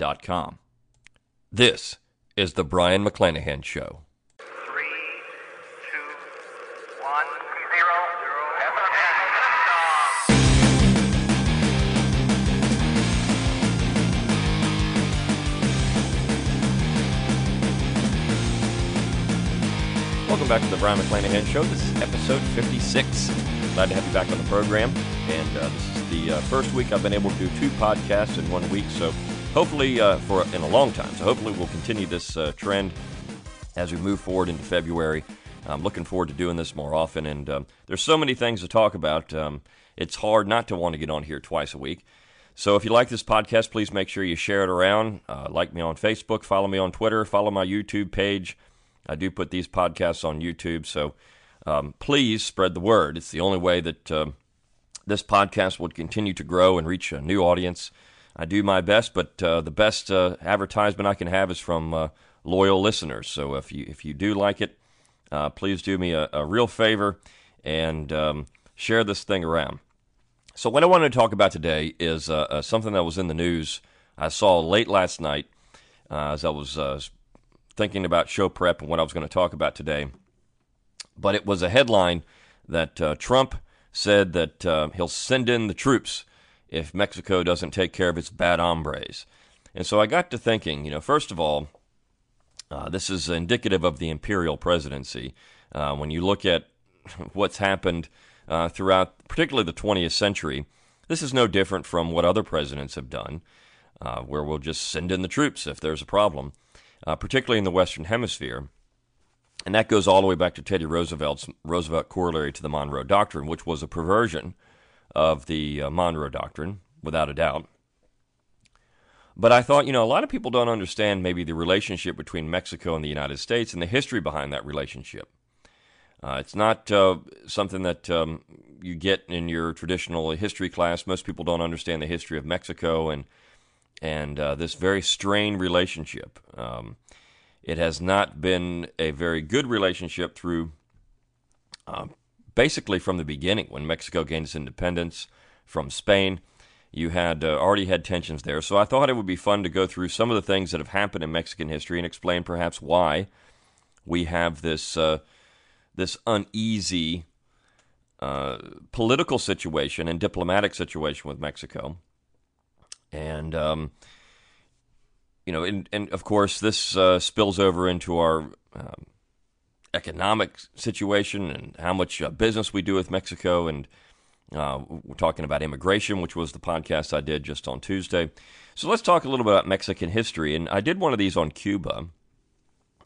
Learntruehistory.com. This is the Brion McClanahan Show. Welcome back to the Brion McClanahan Show. This is episode 56. Glad to have you back on the program. And uh, this is the uh, first week I've been able to do two podcasts in one week. So hopefully, uh, for in a long time. So hopefully, we'll continue this uh, trend as we move forward into February. I'm looking forward to doing this more often. And um, there's so many things to talk about. Um, it's hard not to want to get on here twice a week. So if you like this podcast, please make sure you share it around. Uh, like me on Facebook, follow me on Twitter, follow my YouTube page. I do put these podcasts on YouTube, so um, please spread the word. It's the only way that um this podcast would continue to grow and reach a new audience. I do my best, but uh, the best uh, advertisement I can have is from uh, loyal listeners. So if you if you do like it, uh, please do me a, a real favor and um, share this thing around. So what I wanted to talk about today is uh, uh, something that was in the news. I saw late last night as I was thinking about show prep and what I was going to talk about today. But it was a headline that Trump said that he'll send in the troops if Mexico doesn't take care of its bad hombres. And so I got to thinking, you know, first of all, uh, this is indicative of the imperial presidency. Uh, when you look at what's happened uh, throughout, particularly the 20th century, this is no different from what other presidents have done, uh, where we'll just send in the troops if there's a problem, uh, particularly in the Western Hemisphere. And that goes all the way back to Teddy Roosevelt's Roosevelt corollary to the Monroe Doctrine, which was a perversion of the uh, Monroe Doctrine, without a doubt. But I thought, you know, a lot of people don't understand maybe the relationship between Mexico and the United States and the history behind that relationship. Uh, it's not uh, something that um, you get in your traditional history class. Most people don't understand the history of Mexico and and uh, this very strained relationship. Um, it has not been a very good relationship through uh, basically from the beginning when Mexico gained its independence from Spain. You had uh, already had tensions there, so I thought it would be fun to go through some of the things that have happened in Mexican history and explain perhaps why we have this uh, this uneasy uh, political situation and diplomatic situation with Mexico. And, um, you know, and, and of course, this uh, spills over into our um, economic situation and how much uh, business we do with Mexico. And uh, we're talking about immigration, which was the podcast I did just on Tuesday. So let's talk a little bit about Mexican history. And I did one of these on Cuba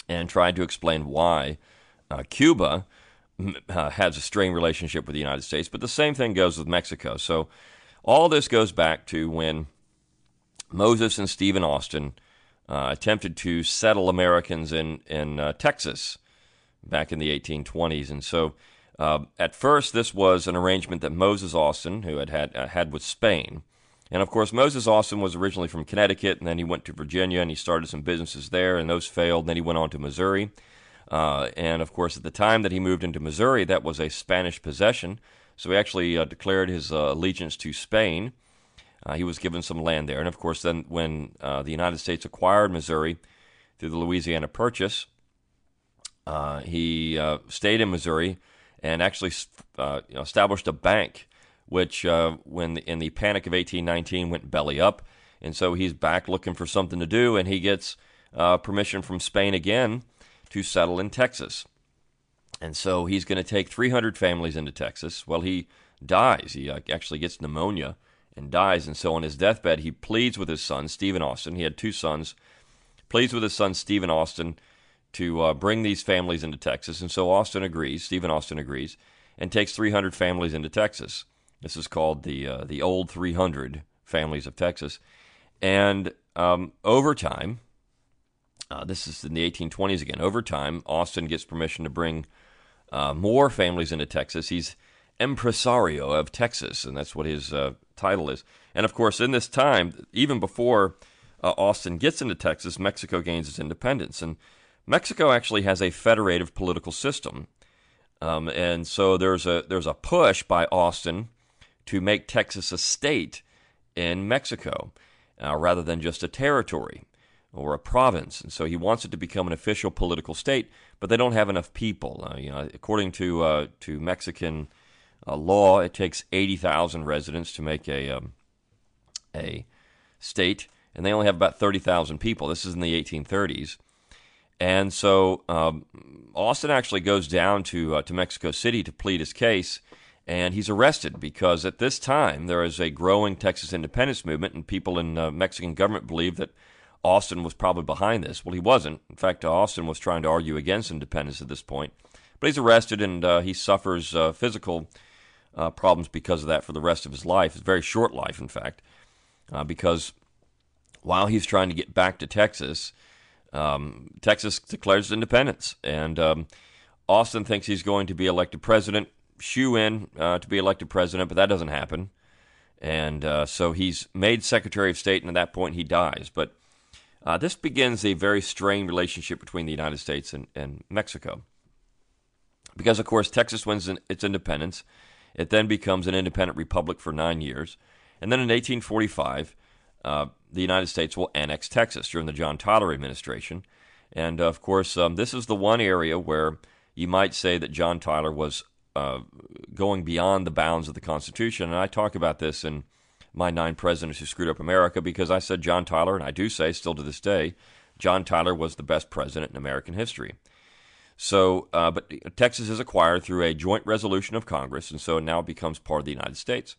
and tried to explain why uh, Cuba uh, has a strained relationship with the United States, but the same thing goes with Mexico. So all this goes back to when Moses and Stephen Austin uh, attempted to settle Americans in in uh, Texas back in the 1820s, and so uh, at first this was an arrangement that Moses Austin, who had had uh, had with Spain, and of course Moses Austin was originally from Connecticut, and then he went to Virginia and he started some businesses there, and those failed. And then he went on to Missouri, uh, and of course at the time that he moved into Missouri, that was a Spanish possession, so he actually uh, declared his allegiance to Spain. Uh, he was given some land there. And of course, then when uh, the United States acquired Missouri through the Louisiana Purchase, uh, he uh, stayed in Missouri and actually uh, you know, established a bank, which, uh, when the, in the Panic of 1819, went belly up. And so he's back looking for something to do, and he gets permission from Spain again to settle in Texas. And so he's going to take 300 families into Texas. Well, he dies. He actually gets pneumonia and dies. And so on his deathbed, he pleads with his son, Stephen Austin. He had two sons. Pleads with his son, Stephen Austin, to uh, bring these families into Texas. And so Austin agrees, Stephen Austin agrees, and takes 300 families into Texas. This is called the, uh, the Old 300 Families of Texas. And um, over time, uh, this is in the 1820s again. Over time, Austin gets permission to bring uh, more families into Texas. He's impresario of Texas, and that's what his uh, title is. And of course, in this time, even before uh, Austin gets into Texas, Mexico gains its independence. And Mexico actually has a federative political system. Um, and so there's a there's a push by Austin to make Texas a state in Mexico uh, rather than just a territory or a province. And so he wants it to become an official political state, but they don't have enough people. Uh, you know, according to uh, to Mexican uh, law, it takes eighty thousand residents to make a um, a state, and they only have about thirty thousand people. This is in the 1830s. And so um, Austin actually goes down to uh, to Mexico City to plead his case, and he's arrested because at this time there is a growing Texas independence movement, and people in uh, Mexican government believe that Austin was probably behind this. Well, he wasn't. In fact, Austin was trying to argue against independence at this point, but he's arrested and uh, he suffers uh, physical uh, problems because of that for the rest of his life. A very short life, in fact, uh, because while he's trying to get back to Texas um, Texas declares independence, and um, Austin thinks he's going to be elected president, shoe in uh, to be elected president, but that doesn't happen. And uh, so he's made Secretary of State, and at that point he dies. But uh, this begins a very strained relationship between the United States and, and Mexico. Because, of course, Texas wins its independence. It then becomes an independent republic for nine years. And then in 1845, uh, the United States will annex Texas during the John Tyler administration. And of course, um, this is the one area where you might say that John Tyler was uh, going beyond the bounds of the Constitution. And I talk about this in my Nine Presidents Who Screwed Up America because I said John Tyler, and I do say still to this day, John Tyler was the best president in American history. So, uh, but Texas is acquired through a joint resolution of Congress, and so it now becomes part of the United States.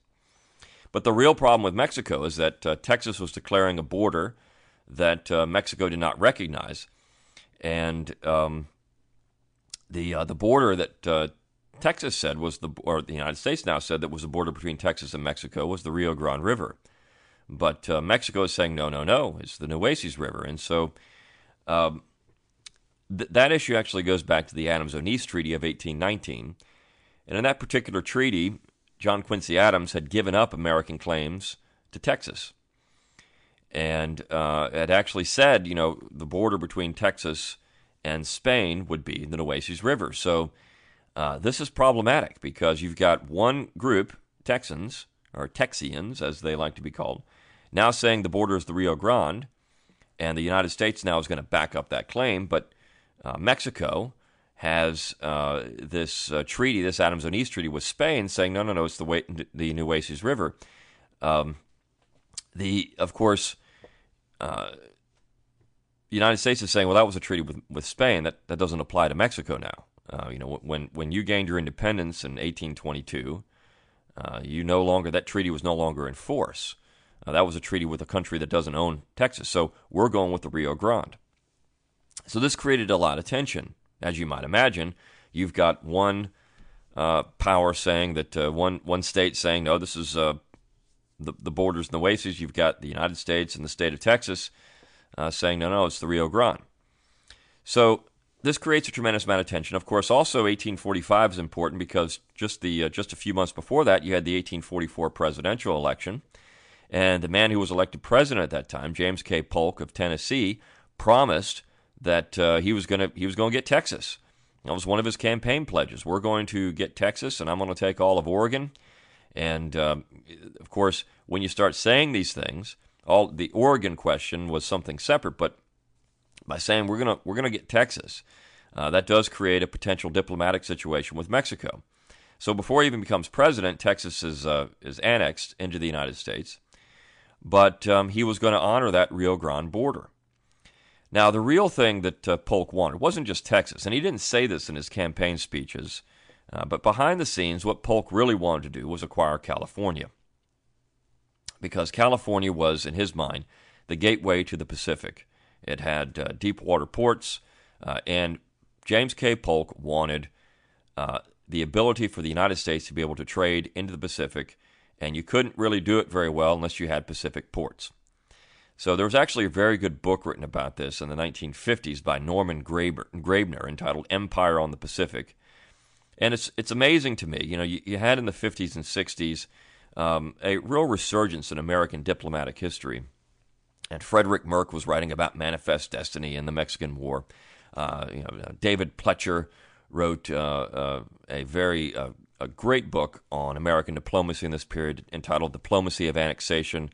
But the real problem with Mexico is that uh, Texas was declaring a border that uh, Mexico did not recognize, and um, the uh, the border that uh, Texas said was the or the United States now said that was the border between Texas and Mexico was the Rio Grande River, but uh, Mexico is saying no, no, no, it's the Nueces River, and so. Um, th- that issue actually goes back to the Adams-Onis Treaty of 1819, and in that particular treaty, John Quincy Adams had given up American claims to Texas. And uh, had actually said, you know, the border between Texas and Spain would be the Nueces River. So uh, this is problematic because you've got one group, Texans, or Texians as they like to be called, now saying the border is the Rio Grande, and the United States now is going to back up that claim. But uh, Mexico, has uh, this uh, treaty, this Adams-Onis treaty with Spain, saying no, no, no, it's the way, the Nueces River. Um, the of course, uh, the United States is saying, well, that was a treaty with with Spain. That that doesn't apply to Mexico now. Uh, you know, when when you gained your independence in 1822, uh, you no longer that treaty was no longer in force. Uh, that was a treaty with a country that doesn't own Texas. So we're going with the Rio Grande. So this created a lot of tension as you might imagine, you've got one uh, power saying that uh, one one state saying no, this is uh, the the borders and the Nueces. You've got the United States and the state of Texas uh, saying no, no, it's the Rio Grande. So this creates a tremendous amount of tension. Of course, also 1845 is important because just the uh, just a few months before that, you had the 1844 presidential election, and the man who was elected president at that time, James K. Polk of Tennessee, promised that uh, he was going to he was going to get Texas. That was one of his campaign pledges. We're going to get Texas, and I'm going to take all of Oregon. And um, of course, when you start saying these things, all the Oregon question was something separate. But by saying we're going to we're going to get Texas, uh, that does create a potential diplomatic situation with Mexico. So before he even becomes president, Texas is uh, is annexed into the United States, but um, he was going to honor that Rio Grande border. Now, the real thing that uh, Polk wanted wasn't just Texas, and he didn't say this in his campaign speeches, uh, but behind the scenes, what Polk really wanted to do was acquire California. Because California was, in his mind, the gateway to the Pacific. It had uh, deep water ports, uh, and James K. Polk wanted uh, the ability for the United States to be able to trade into the Pacific, and you couldn't really do it very well unless you had Pacific ports. So there was actually a very good book written about this in the 1950s by Norman Graber, Graebner entitled Empire on the Pacific. And it's it's amazing to me. You know, you, you had in the 50s and 60s um, a real resurgence in American diplomatic history. And Frederick Merk was writing about manifest destiny in the Mexican War. Uh, you know, David Pletcher wrote uh, uh, a very uh, a great book on American diplomacy in this period entitled Diplomacy of Annexation.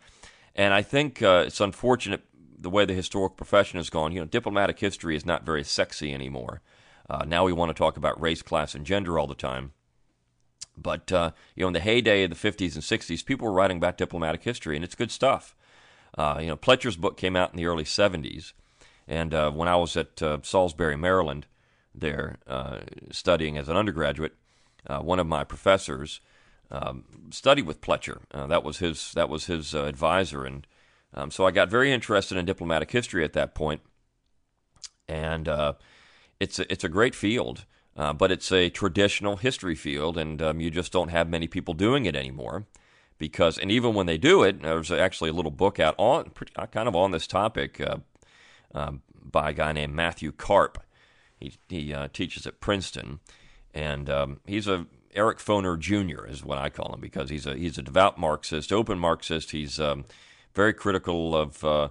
And I think uh, it's unfortunate the way the historical profession has gone. You know, diplomatic history is not very sexy anymore. Uh, now we want to talk about race, class, and gender all the time. But uh, you know, in the heyday of the 50s and 60s, people were writing about diplomatic history, and it's good stuff. Uh, you know, Pletcher's book came out in the early 70s, and uh, when I was at uh, Salisbury, Maryland, there uh, studying as an undergraduate, uh, one of my professors um, studied with Pletcher. that was his that was his advisor, and um, so I got very interested in diplomatic history at that point. and it's a, it's a great field. Uh, but it's a traditional history field, and um, you just don't have many people doing it anymore. Because, and even when they do it, there's actually a little book out on uh, kind of on this topic uh, um, by a guy named Matthew Karp. He, he uh, teaches at Princeton, and um, he's a Eric Foner Jr. is what I call him because he's a he's a devout Marxist, open Marxist. He's um, very critical of uh,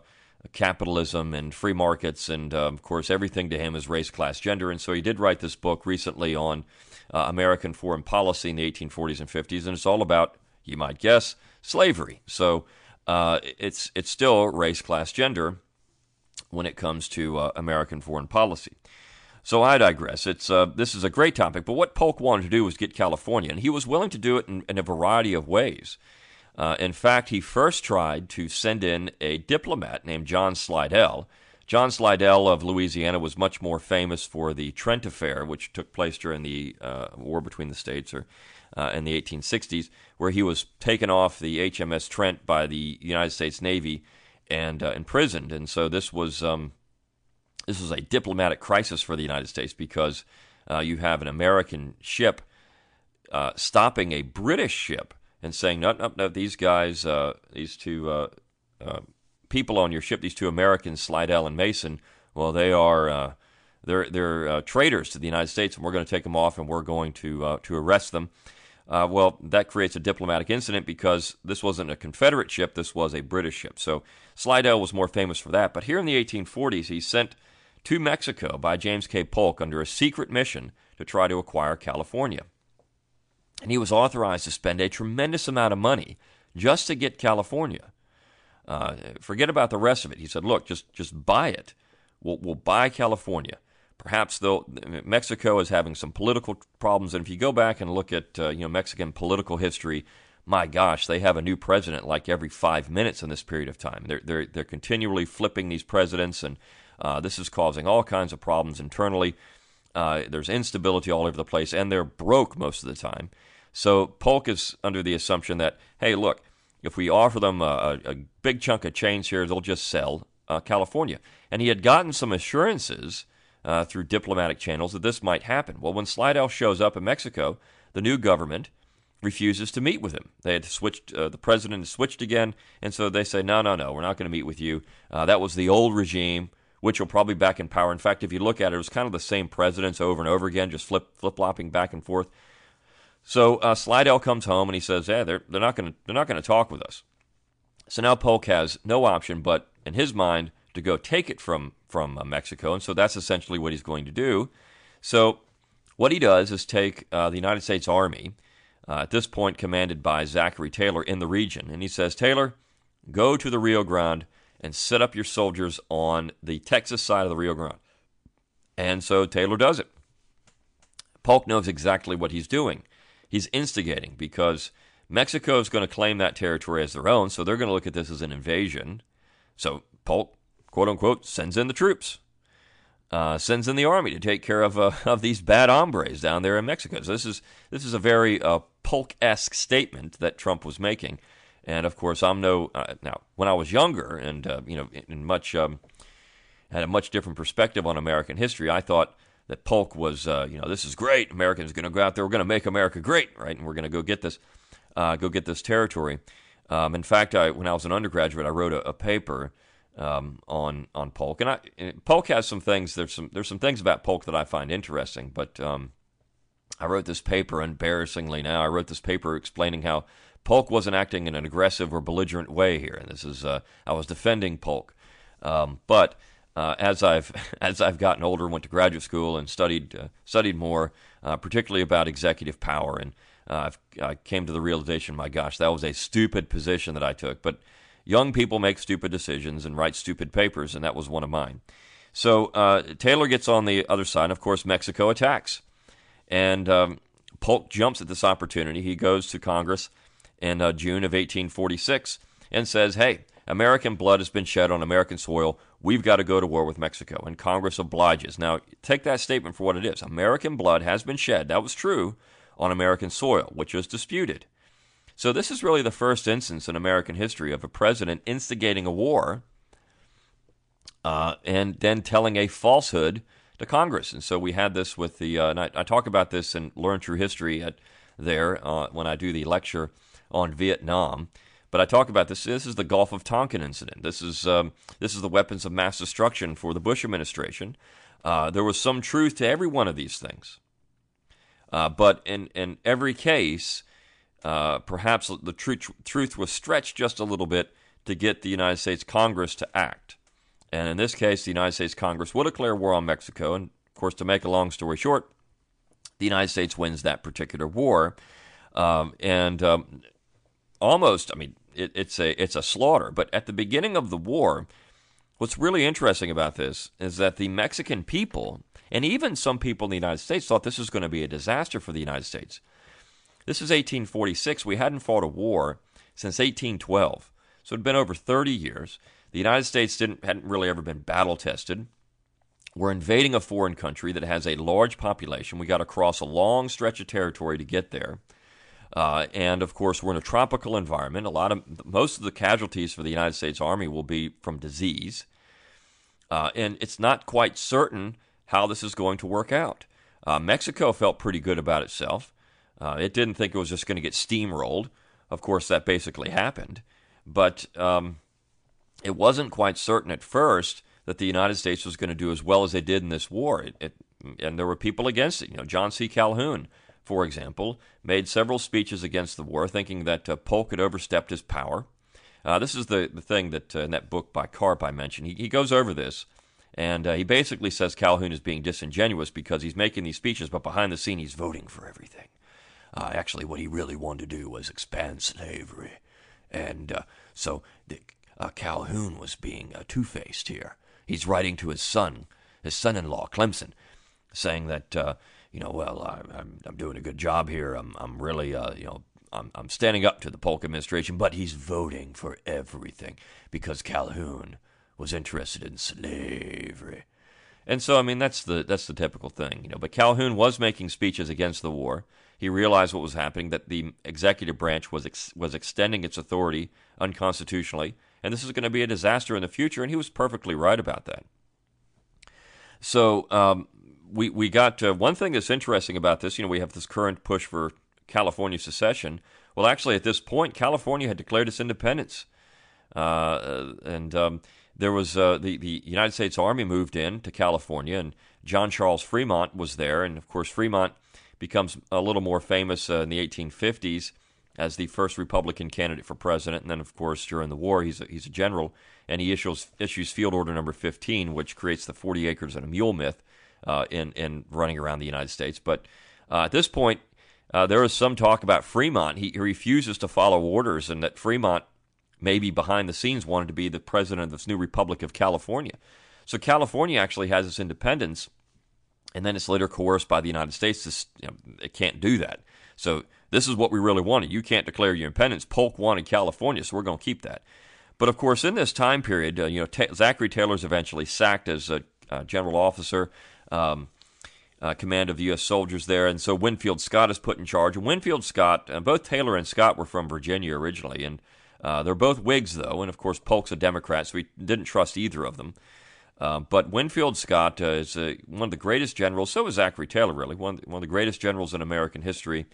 capitalism and free markets, and uh, of course, everything to him is race, class, gender. And so he did write this book recently on uh, American foreign policy in the 1840s and 50s, and it's all about, you might guess, slavery. So uh, it's it's still race, class, gender when it comes to uh, American foreign policy. So I digress. It's uh, this is a great topic, but what Polk wanted to do was get California, and he was willing to do it in, in a variety of ways. Uh, in fact, he first tried to send in a diplomat named John Slidell. John Slidell of Louisiana was much more famous for the Trent Affair, which took place during the uh, war between the states or uh, in the 1860s, where he was taken off the HMS Trent by the United States Navy and uh, imprisoned. And so this was um, this is a diplomatic crisis for the United States because uh, you have an American ship uh, stopping a British ship and saying, no, no, no, these guys, uh, these two uh, uh, people on your ship, these two Americans, Slidell and Mason, well, they are uh, they're they're traitors to the United States, and we're going to take them off, and we're going to to arrest them. well, that creates a diplomatic incident because this wasn't a Confederate ship; this was a British ship. So Slidell was more famous for that. But here in the 1840s, he sent to Mexico by James K. Polk under a secret mission to try to acquire California and he was authorized to spend a tremendous amount of money just to get California. Uh, forget about the rest of it. He said, "Look, just just buy it. We'll, we'll buy California." Perhaps though Mexico is having some political problems, and if you go back and look at uh, you know Mexican political history, my gosh, they have a new president like every five minutes in this period of time. They're they're they're continually flipping these presidents, and uh, this is causing all kinds of problems internally. Uh, there's instability all over the place, and they're broke most of the time. So Polk is under the assumption that, hey, look, if we offer them a, a big chunk of change here, they'll just sell uh, California. And he had gotten some assurances uh, through diplomatic channels that this might happen. Well, when Slidell shows up in Mexico, the new government refuses to meet with him. They had switched, uh, the president switched again, and so they say, no, no, no, we're not going to meet with you. Uh, that was the old regime, which will probably back in power. In fact, if you look at it, it was kind of the same presidents over and over again, just flip flip flopping back and forth. So uh, Slidell comes home and he says, "Yeah, they're they're not going to they're not going to talk with us." So now Polk has no option but, in his mind, to go take it from from uh, Mexico, and so that's essentially what he's going to do. So what he does is take uh, the United States Army, uh, at this point commanded by Zachary Taylor in the region, and he says, "Taylor, go to the Rio Grande and set up your soldiers on the Texas side of the Rio Grande." And so Taylor does it. Polk knows exactly what he's doing he's instigating because Mexico is going to claim that territory as their own, so they're going to look at this as an invasion. So Polk, quote unquote, sends in the troops, uh, sends in the army to take care of uh, of these bad hombres down there in Mexico. So this is this is a very uh, Polk esque statement that Trump was making, and of course I'm no uh, now when I was younger and uh, you know in much um, had a much different perspective on American history. I thought that Polk was, uh, you know, this is great. Americans going to go out there. We're going to make America great, right? And we're going to go get this, uh, go get this territory. Um, in fact, I, when I was an undergraduate, I wrote a, a paper um, on on Polk, and I Polk has some things. There's some there's some things about Polk that I find interesting, but um, I wrote this paper, embarrassingly now, I wrote this paper explaining how Polk wasn't acting in an aggressive or belligerent way here, and this is uh, I was defending Polk, um, but uh, as I've as I've gotten older, went to graduate school and studied uh, studied more, uh, particularly about executive power, and uh, i came to the realization, my gosh, that was a stupid position that I took. But young people make stupid decisions and write stupid papers, and that was one of mine. So uh, Taylor gets on the other side. Of course, Mexico attacks. And um, Polk jumps at this opportunity. He goes to Congress in uh, June of 1846 and says, Hey, American blood has been shed on American soil. We've got to go to war with Mexico. And Congress obliges. Now, take that statement for what it is. American blood has been shed. That was true on American soil, which was disputed. So, this is really the first instance in American history of a president instigating a war uh, and then telling a falsehood to Congress. And so we had this with the, uh, and I, I, talk about this and learn true history at there uh, when I do the lecture on Vietnam. But I talk about this. This is the Gulf of Tonkin incident. This is um, this is the weapons of mass destruction for the Bush administration. Uh, there was some truth to every one of these things, uh, but in in every case, uh, perhaps the truth truth was stretched just a little bit to get the United States Congress to act. And in this case, the United States Congress will declare war on Mexico. And of course, to make a long story short, the United States wins that particular war. Um, and um, almost, I mean, it, it's a it's a slaughter. But at the beginning of the war, what's really interesting about this is that the Mexican people, and even some people in the United States, thought this was going to be a disaster for the United States. This is 1846. We hadn't fought a war since 1812, so it had been over 30 years. The United States didn't hadn't really ever been battle tested. We're invading a foreign country that has a large population. We got to cross a long stretch of territory to get there. Uh, and of course, we're in a tropical environment. A lot of most of the casualties for the United States Army will be from disease, uh, and it's not quite certain how this is going to work out. Uh, Mexico felt pretty good about itself. Uh, it didn't think it was just going to get steamrolled. Of course, that basically happened. But um, it wasn't quite certain at first that the United States was going to do as well as they did in this war. It, it, and there were people against it. You know, John C. Calhoun, for example, made several speeches against the war, thinking that uh, Polk had overstepped his power. Uh, this is the, the thing that uh, in that book by Karp I mentioned. He, he goes over this, and uh, he basically says Calhoun is being disingenuous because he's making these speeches, but behind the scene he's voting for everything. Uh, actually, what he really wanted to do was expand slavery. And so the, Calhoun was being two faced here. He's writing to his son, his son in law, Clemson, saying that, you know, well, I, am I'm doing a good job here. I'm, I'm really, uh, you know, I'm, I'm standing up to the Polk administration, but he's voting for everything because Calhoun was interested in slavery. And so, I mean, that's the that's the typical thing, you know. But Calhoun was making speeches against the war. He realized what was happening, that the executive branch was ex- was extending its authority unconstitutionally, and this is going to be a disaster in the future. And he was perfectly right about that. So um, we we got uh, one thing that's interesting about this. You know, we have this current push for California secession. Well, actually, at this point, California had declared its independence, uh, and um, there was uh, the the United States Army moved in to California, and John Charles Fremont was there, and of course, Fremont becomes a little more famous uh, in the 1850s as the first Republican candidate for president. And then, of course, during the war, he's a, he's a general, and he issues issues Field Order Number 15, which creates the 40 acres and a mule myth uh, in in running around the United States. But uh, at this point, uh, there is some talk about Fremont. He, he, refuses to follow orders, and that Fremont, maybe behind the scenes, wanted to be the president of this new Republic of California. So California actually has its independence, and then it's later coerced by the United States. To, you know, it can't do that. So this is what we really wanted. You can't declare your independence. Polk wanted California, so we're going to keep that. But of course, in this time period, uh, you know, Ta- Zachary Taylor's eventually sacked as a, a general officer, um, uh, command of the U.S. soldiers there, and so Winfield Scott is put in charge. And Winfield Scott, uh, both Taylor and Scott were from Virginia originally, and uh, they're both Whigs though, and of course Polk's a Democrat, so we didn't trust either of them. Uh, but Winfield Scott uh, is one of the greatest generals. So is Zachary Taylor, really one one of the greatest generals in American history.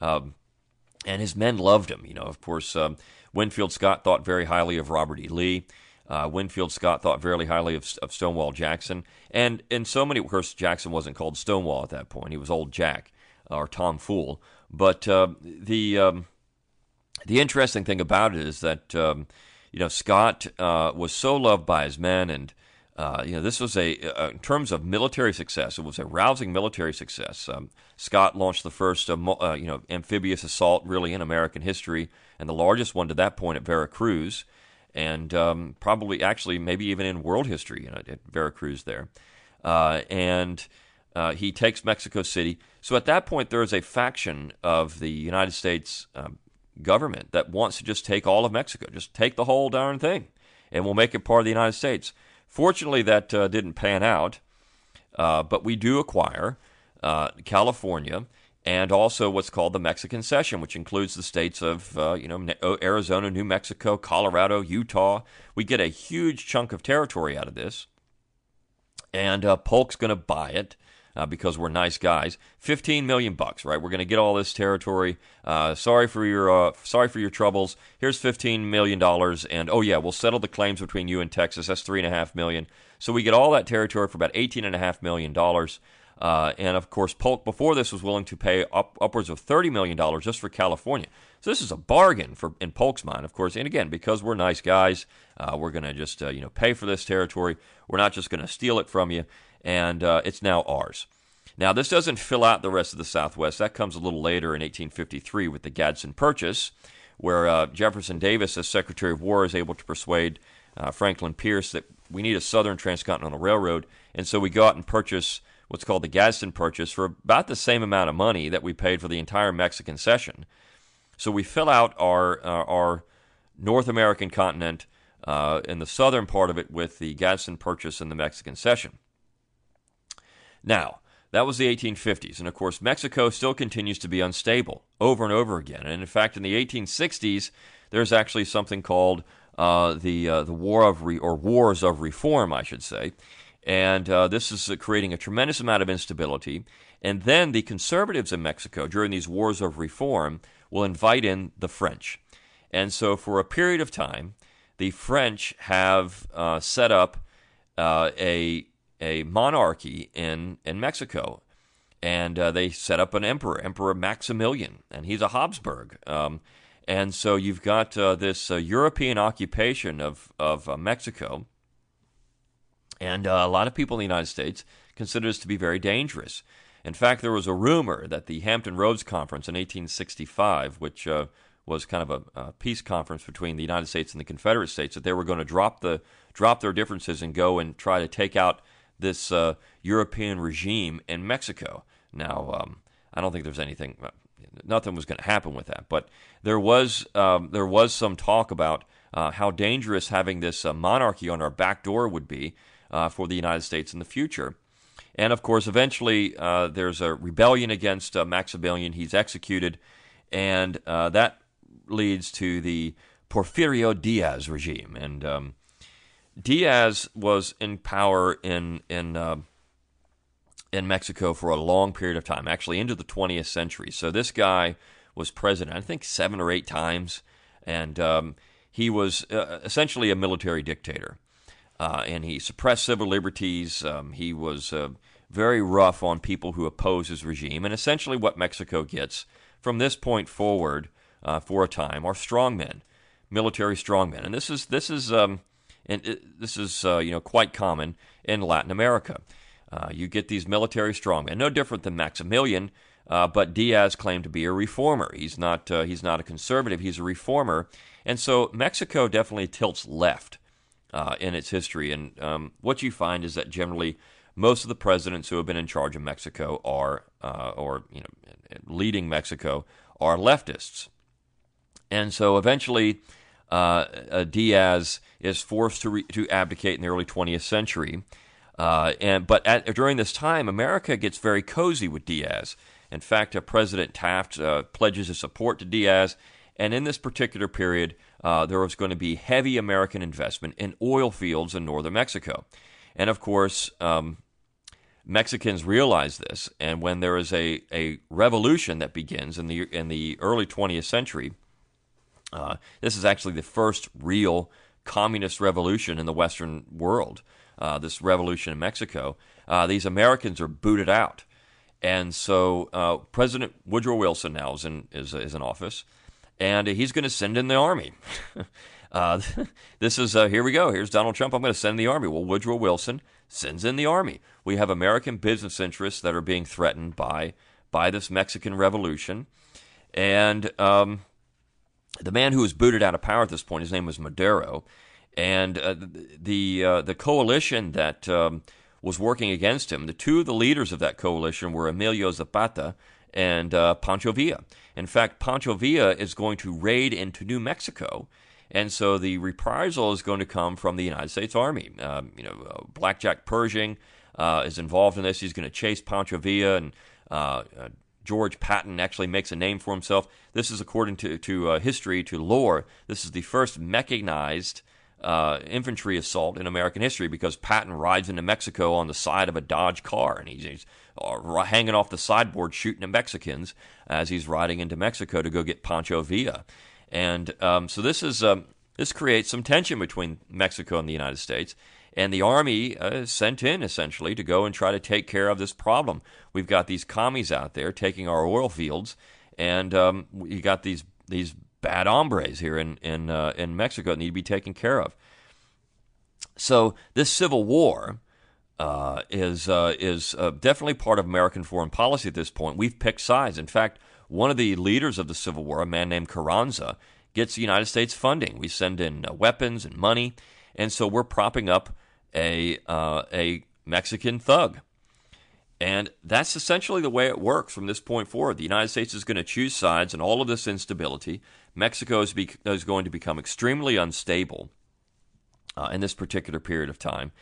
Um, and his men loved him. You know, of course, um, Winfield Scott thought very highly of Robert E. Lee. Uh, Winfield Scott thought very highly of, of, Stonewall Jackson, and in so many, of course, Jackson wasn't called Stonewall at that point; he was Old Jack or Tom Fool. But uh, the um, the interesting thing about it is that um, you know Scott uh, was so loved by his men, and uh, you know this was a uh, in terms of military success, it was a rousing military success. Um, Scott launched the first uh, uh, you know amphibious assault really in American history, and the largest one to that point at Veracruz, and um, probably actually maybe even in world history you know, at Veracruz there, uh, and. he takes Mexico City. So at that point, there is a faction of the United States um, government that wants to just take all of Mexico, just take the whole darn thing, and we'll make it part of the United States. Fortunately, that uh, didn't pan out, uh, but we do acquire uh, California and also what's called the Mexican Cession, which includes the states of uh, you know Arizona, New Mexico, Colorado, Utah. We get a huge chunk of territory out of this, and uh, Polk's going to buy it uh, because we're nice guys. Fifteen million bucks, right? We're going to get all this territory. Uh, sorry for your uh, sorry for your troubles. Here's fifteen million dollars, and oh yeah, we'll settle the claims between you and Texas. That's three and a half million. So we get all that territory for about eighteen and a half million dollars. Uh, and of course, Polk before this was willing to pay up, upwards of thirty million dollars just for California. So this is a bargain for in Polk's mind, of course. And again, because we're nice guys, uh, we're going to just uh, you know pay for this territory. We're not just going to steal it from you and uh, it's now ours. Now, this doesn't fill out the rest of the Southwest. That comes a little later in 1853 with the Gadsden Purchase, where uh, Jefferson Davis, as Secretary of War, is able to persuade Franklin Pierce that we need a Southern Transcontinental Railroad. And so we go out and purchase what's called the Gadsden Purchase for about the same amount of money that we paid for the entire Mexican cession. So we fill out our, uh, our North American continent uh, in the southern part of it with the Gadsden Purchase and the Mexican cession. Now, that was the 1850s, and of course, Mexico still continues to be unstable over and over again. And in fact, in the 1860s, there's actually something called uh, the uh, the War of Re- or Wars of Reform, I should say, and uh, this is uh, creating a tremendous amount of instability. And then the conservatives in Mexico during these wars of reform will invite in the French, and so for a period of time, the French have uh, set up uh, a a monarchy in, in Mexico. And uh, they set up an emperor, Emperor Maximilian, and he's a Habsburg. Um, and so you've got uh, this European occupation of, of Mexico. And uh, a lot of people in the United States consider this to be very dangerous. In fact, there was a rumor that the Hampton Roads Conference in 1865, which uh, was kind of a, a, peace conference between the United States and the Confederate States, that they were going to drop the drop their differences and go and try to take out this uh, European regime in Mexico. Now, um, I don't think there's anything, uh, nothing was going to happen with that, but there was um, there was some talk about uh, how dangerous having this uh, monarchy on our back door would be uh, for the United States in the future. And of course, eventually uh, there's a rebellion against Maximilian. He's executed, and that leads to the Porfirio Diaz regime. And um, Diaz was in power in in uh, in Mexico for a long period of time, actually into the 20th century. So this guy was president, I think, seven or eight times, and um, he was uh, essentially a military dictator. Uh, and he suppressed civil liberties. Um, he was uh, very rough on people who oppose his regime. And essentially, what Mexico gets from this point forward uh, for a time are strongmen, military strongmen. And this is this is um, and it, this is uh, you know quite common in Latin America. Uh, you get these military strongmen, no different than Maximilian, uh, but Diaz claimed to be a reformer. He's not uh, he's not a conservative. He's a reformer, and so Mexico definitely tilts left uh, in its history. And um, what you find is that generally most of the presidents who have been in charge of Mexico are uh, or you know leading Mexico are leftists, and so eventually Diaz is forced to, re- to abdicate in the early 20th century. Uh, and but at, during this time, America gets very cozy with Diaz. In fact, uh, President Taft uh, pledges his support to Diaz, and in this particular period, uh, there was going to be heavy American investment in oil fields in northern Mexico. And of course, um, Mexicans realize this, and when there is a, a revolution that begins in the in the early 20th century, uh, this is actually the first real communist revolution in the Western world, uh, this revolution in Mexico, uh, these Americans are booted out. And so uh, President Woodrow Wilson now is in, is, is in office, and he's going to send in the army. uh, this is, uh, here we go. Here's Donald Trump. I'm going to send the army. Well, Woodrow Wilson sends in the army. We have American business interests that are being threatened by, by this Mexican revolution. And um, the man who was booted out of power at this point, his name was Madero. And uh, the, uh, the coalition that. Um, was working against him. The two of the leaders of that coalition were Emilio Zapata and uh, Pancho Villa. In fact, Pancho Villa is going to raid into New Mexico. And so the reprisal is going to come from the United States Army. Um, you know, uh, Blackjack Pershing uh, is involved in this. He's going to chase Pancho Villa, and uh, uh, George Patton actually makes a name for himself. This is according to, to uh, history, to lore. This is the first mechanized uh, infantry assault in American history because Patton rides into Mexico on the side of a Dodge car and he's, he's uh, hanging off the sideboard shooting at Mexicans as he's riding into Mexico to go get Pancho Villa. And um, so this is um, this creates some tension between Mexico and the United States. And the army uh, is sent in essentially to go and try to take care of this problem. We've got these commies out there taking our oil fields, and um, you got these these bad hombres here in in uh, in Mexico that need to be taken care of. So this civil war uh, is uh, is uh, definitely part of American foreign policy at this point. We've picked sides. In fact, one of the leaders of the Civil War, a man named Carranza, gets the United States funding. We send in uh, weapons and money, and so we're propping up a uh, a Mexican thug. And that's essentially the way it works from this point forward. The United States is going to choose sides in all of this instability. Mexico is, be, is going to become extremely unstable uh, in this particular period of time.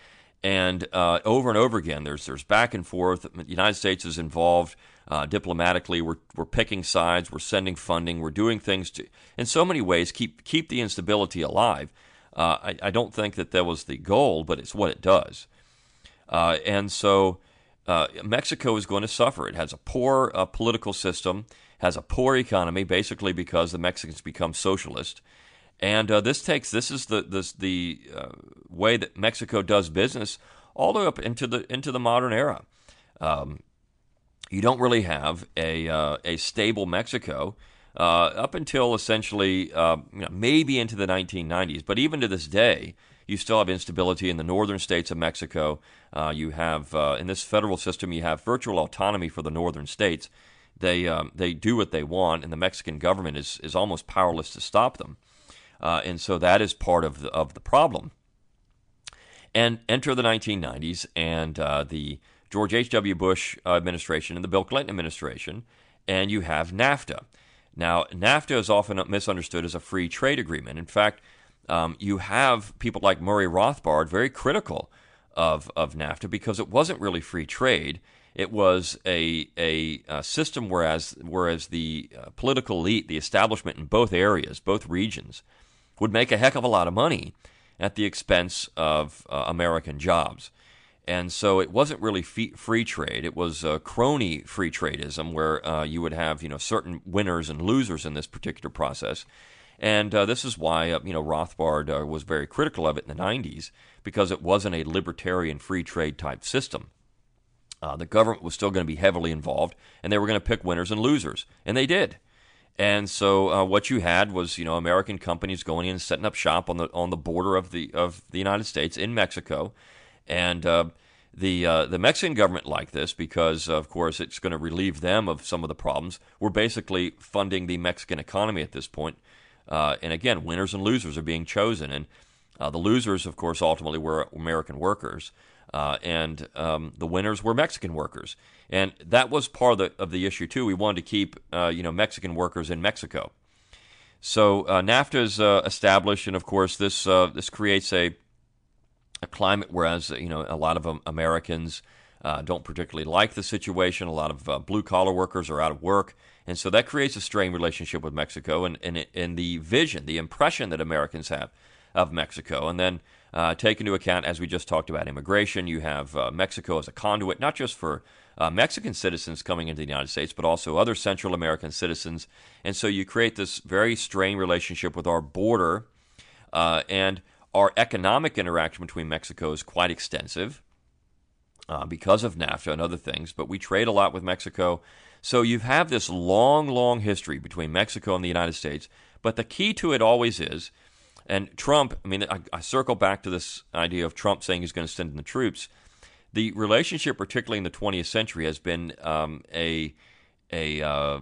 And uh, over and over again, there's there's back and forth. The United States is involved uh, diplomatically. We're we're picking sides. We're sending funding. We're doing things to, in so many ways, keep keep the instability alive. Uh, I, I, don't think that that was the goal, but it's what it does. Uh, and so uh, Mexico is going to suffer. It has a poor uh, political system, has a poor economy, basically because the Mexicans become socialist. And uh, this takes this is the this, the uh, way that Mexico does business all the way up into the into the modern era. Um, you don't really have a uh, a stable Mexico uh, up until essentially you know, maybe into the 1990s. But even to this day, you still have instability in the northern states of Mexico. Uh, you have uh, in this federal system, you have virtual autonomy for the northern states. They um, they do what they want, and the Mexican government is is almost powerless to stop them. Uh, and so that is part of the of the problem. And enter the 1990s and uh, the George H.W. Bush administration and the Bill Clinton administration, and you have NAFTA. Now, NAFTA is often misunderstood as a free trade agreement. In fact, um, you have people like Murray Rothbard very critical of, of NAFTA because it wasn't really free trade. It was a, a, a system whereas, whereas the uh, political elite, the establishment in both areas, both regions, would make a heck of a lot of money at the expense of uh, American jobs. And so it wasn't really free trade. It was uh, crony free tradeism, where uh, you would have you know certain winners and losers in this particular process. And uh, this is why uh, you know Rothbard uh, was very critical of it in the 90s because it wasn't a libertarian free trade type system. Uh, the government was still going to be heavily involved, and they were going to pick winners and losers, and they did. And so uh, what you had was you know American companies going in and setting up shop on the on the border of the of the United States in Mexico, and uh, the uh, the Mexican government liked this because, of course, it's going to relieve them of some of the problems. We're basically funding the Mexican economy at this point uh, and again, winners and losers are being chosen. And uh, the losers, of course, ultimately were American workers. Uh, and um, the winners were Mexican workers, and that was part of the, of the issue too. We wanted to keep uh, you know Mexican workers in Mexico, so uh, NAFTA is uh, established, and of course this this creates a a climate whereas you know a lot of um, Americans don't particularly like the situation. A lot of blue collar workers are out of work. And so that creates a strained relationship with Mexico and, and, and the vision, the impression that Americans have of Mexico. And then uh, take into account, as we just talked about immigration, you have uh, Mexico as a conduit, not just for uh, Mexican citizens coming into the United States, but also other Central American citizens. And so you create this very strained relationship with our border. Uh, and Our economic interaction between Mexico is quite extensive uh, because of NAFTA and other things, but we trade a lot with Mexico. So you have this long, long history between Mexico and the United States. But the key to it always is, and Trump, I mean, I, I circle back to this idea of Trump saying he's going to send in the troops. The relationship, particularly in the 20th century, has been um, a a uh,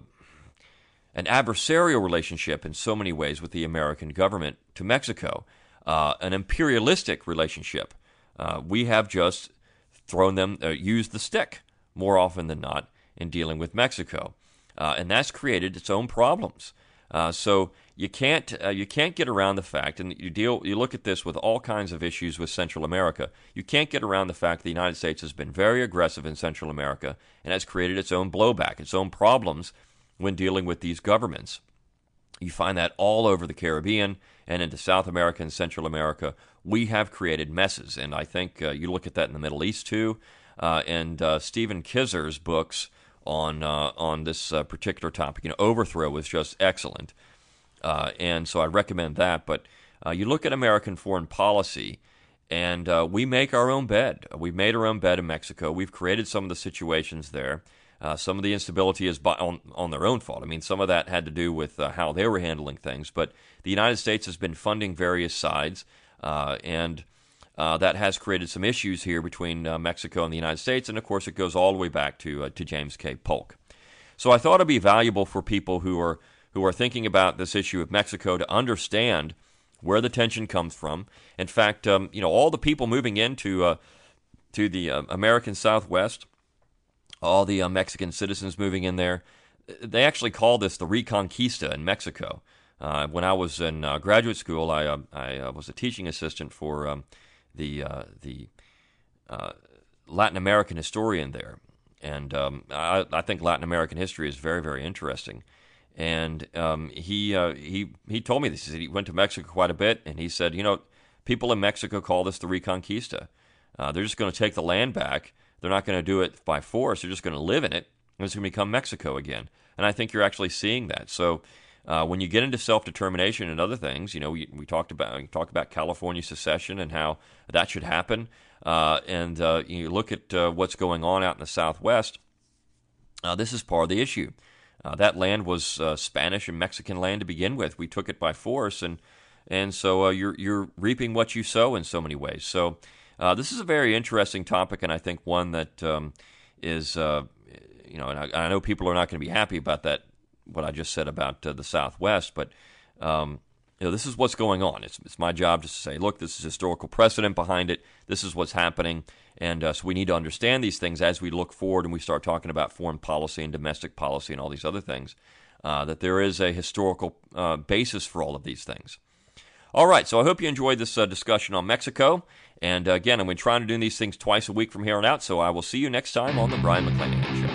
an adversarial relationship in so many ways with the American government to Mexico, uh, an imperialistic relationship. Uh, we have just thrown them, uh, used the stick more often than not in dealing with Mexico, uh, and that's created its own problems. Uh, so you can't uh, you can't get around the fact, and you deal you look at this with all kinds of issues with Central America. You can't get around the fact that the United States has been very aggressive in Central America and has created its own blowback, its own problems when dealing with these governments. You find that all over the Caribbean and into South America and Central America. We have created messes, and I think uh, you look at that in the Middle East too. Uh, and uh, Stephen Kinzer's books on uh, on this uh, particular topic, you know, overthrow was just excellent. Uh, and so I recommend that. But uh, you look at American foreign policy, and uh, we make our own bed. We've made our own bed in Mexico. We've created some of the situations there. Some of the instability is by, on, on their own fault. I mean, some of that had to do with how they were handling things. But the United States has been funding various sides, uh, that has created some issues here between Mexico and the United States. And of course, it goes all the way back to to James K. Polk. So I thought it'd be valuable for people who are who are thinking about this issue of Mexico to understand where the tension comes from. In fact, um, you know, all the people moving into uh, to the uh, American Southwest, all the uh, Mexican citizens moving in there, they actually call this the Reconquista in Mexico. Uh, when I was in uh, graduate school, I, uh, I was a teaching assistant for um, the the Latin American historian there, and um, I, I think Latin American history is very very interesting. And um, he uh, he he told me this. He, he went to Mexico quite a bit, and he said, you know, people in Mexico call this the Reconquista. Uh, they're just going to take the land back. They're not going to do it by force. They're just going to live in it, and it's going to become Mexico again. And I think you're actually seeing that. So uh, when you get into self determination and other things, you know, we, we talked about we talked about California secession and how that should happen. Uh, and uh, you look at uh, what's going on out in the Southwest. Uh, this is part of the issue. Uh, that land was Spanish and Mexican land to begin with. We took it by force, and and so you're you're reaping what you sow in so many ways. So this is a very interesting topic, and I think one that um, is you know, and I, I, know people are not going to be happy about that. What I just said about uh, the Southwest, but um, you know, this is what's going on. It's, it's my job just to say, look, this is historical precedent behind it. This is what's happening. And uh, so we need to understand these things as we look forward and we start talking about foreign policy and domestic policy and all these other things, uh, that there is a historical uh, basis for all of these things. All right, so I hope you enjoyed this uh, discussion on Mexico. And uh, again, I'm going to try to do these things twice a week from here on out, so I will see you next time on The Brion McClanahan Show.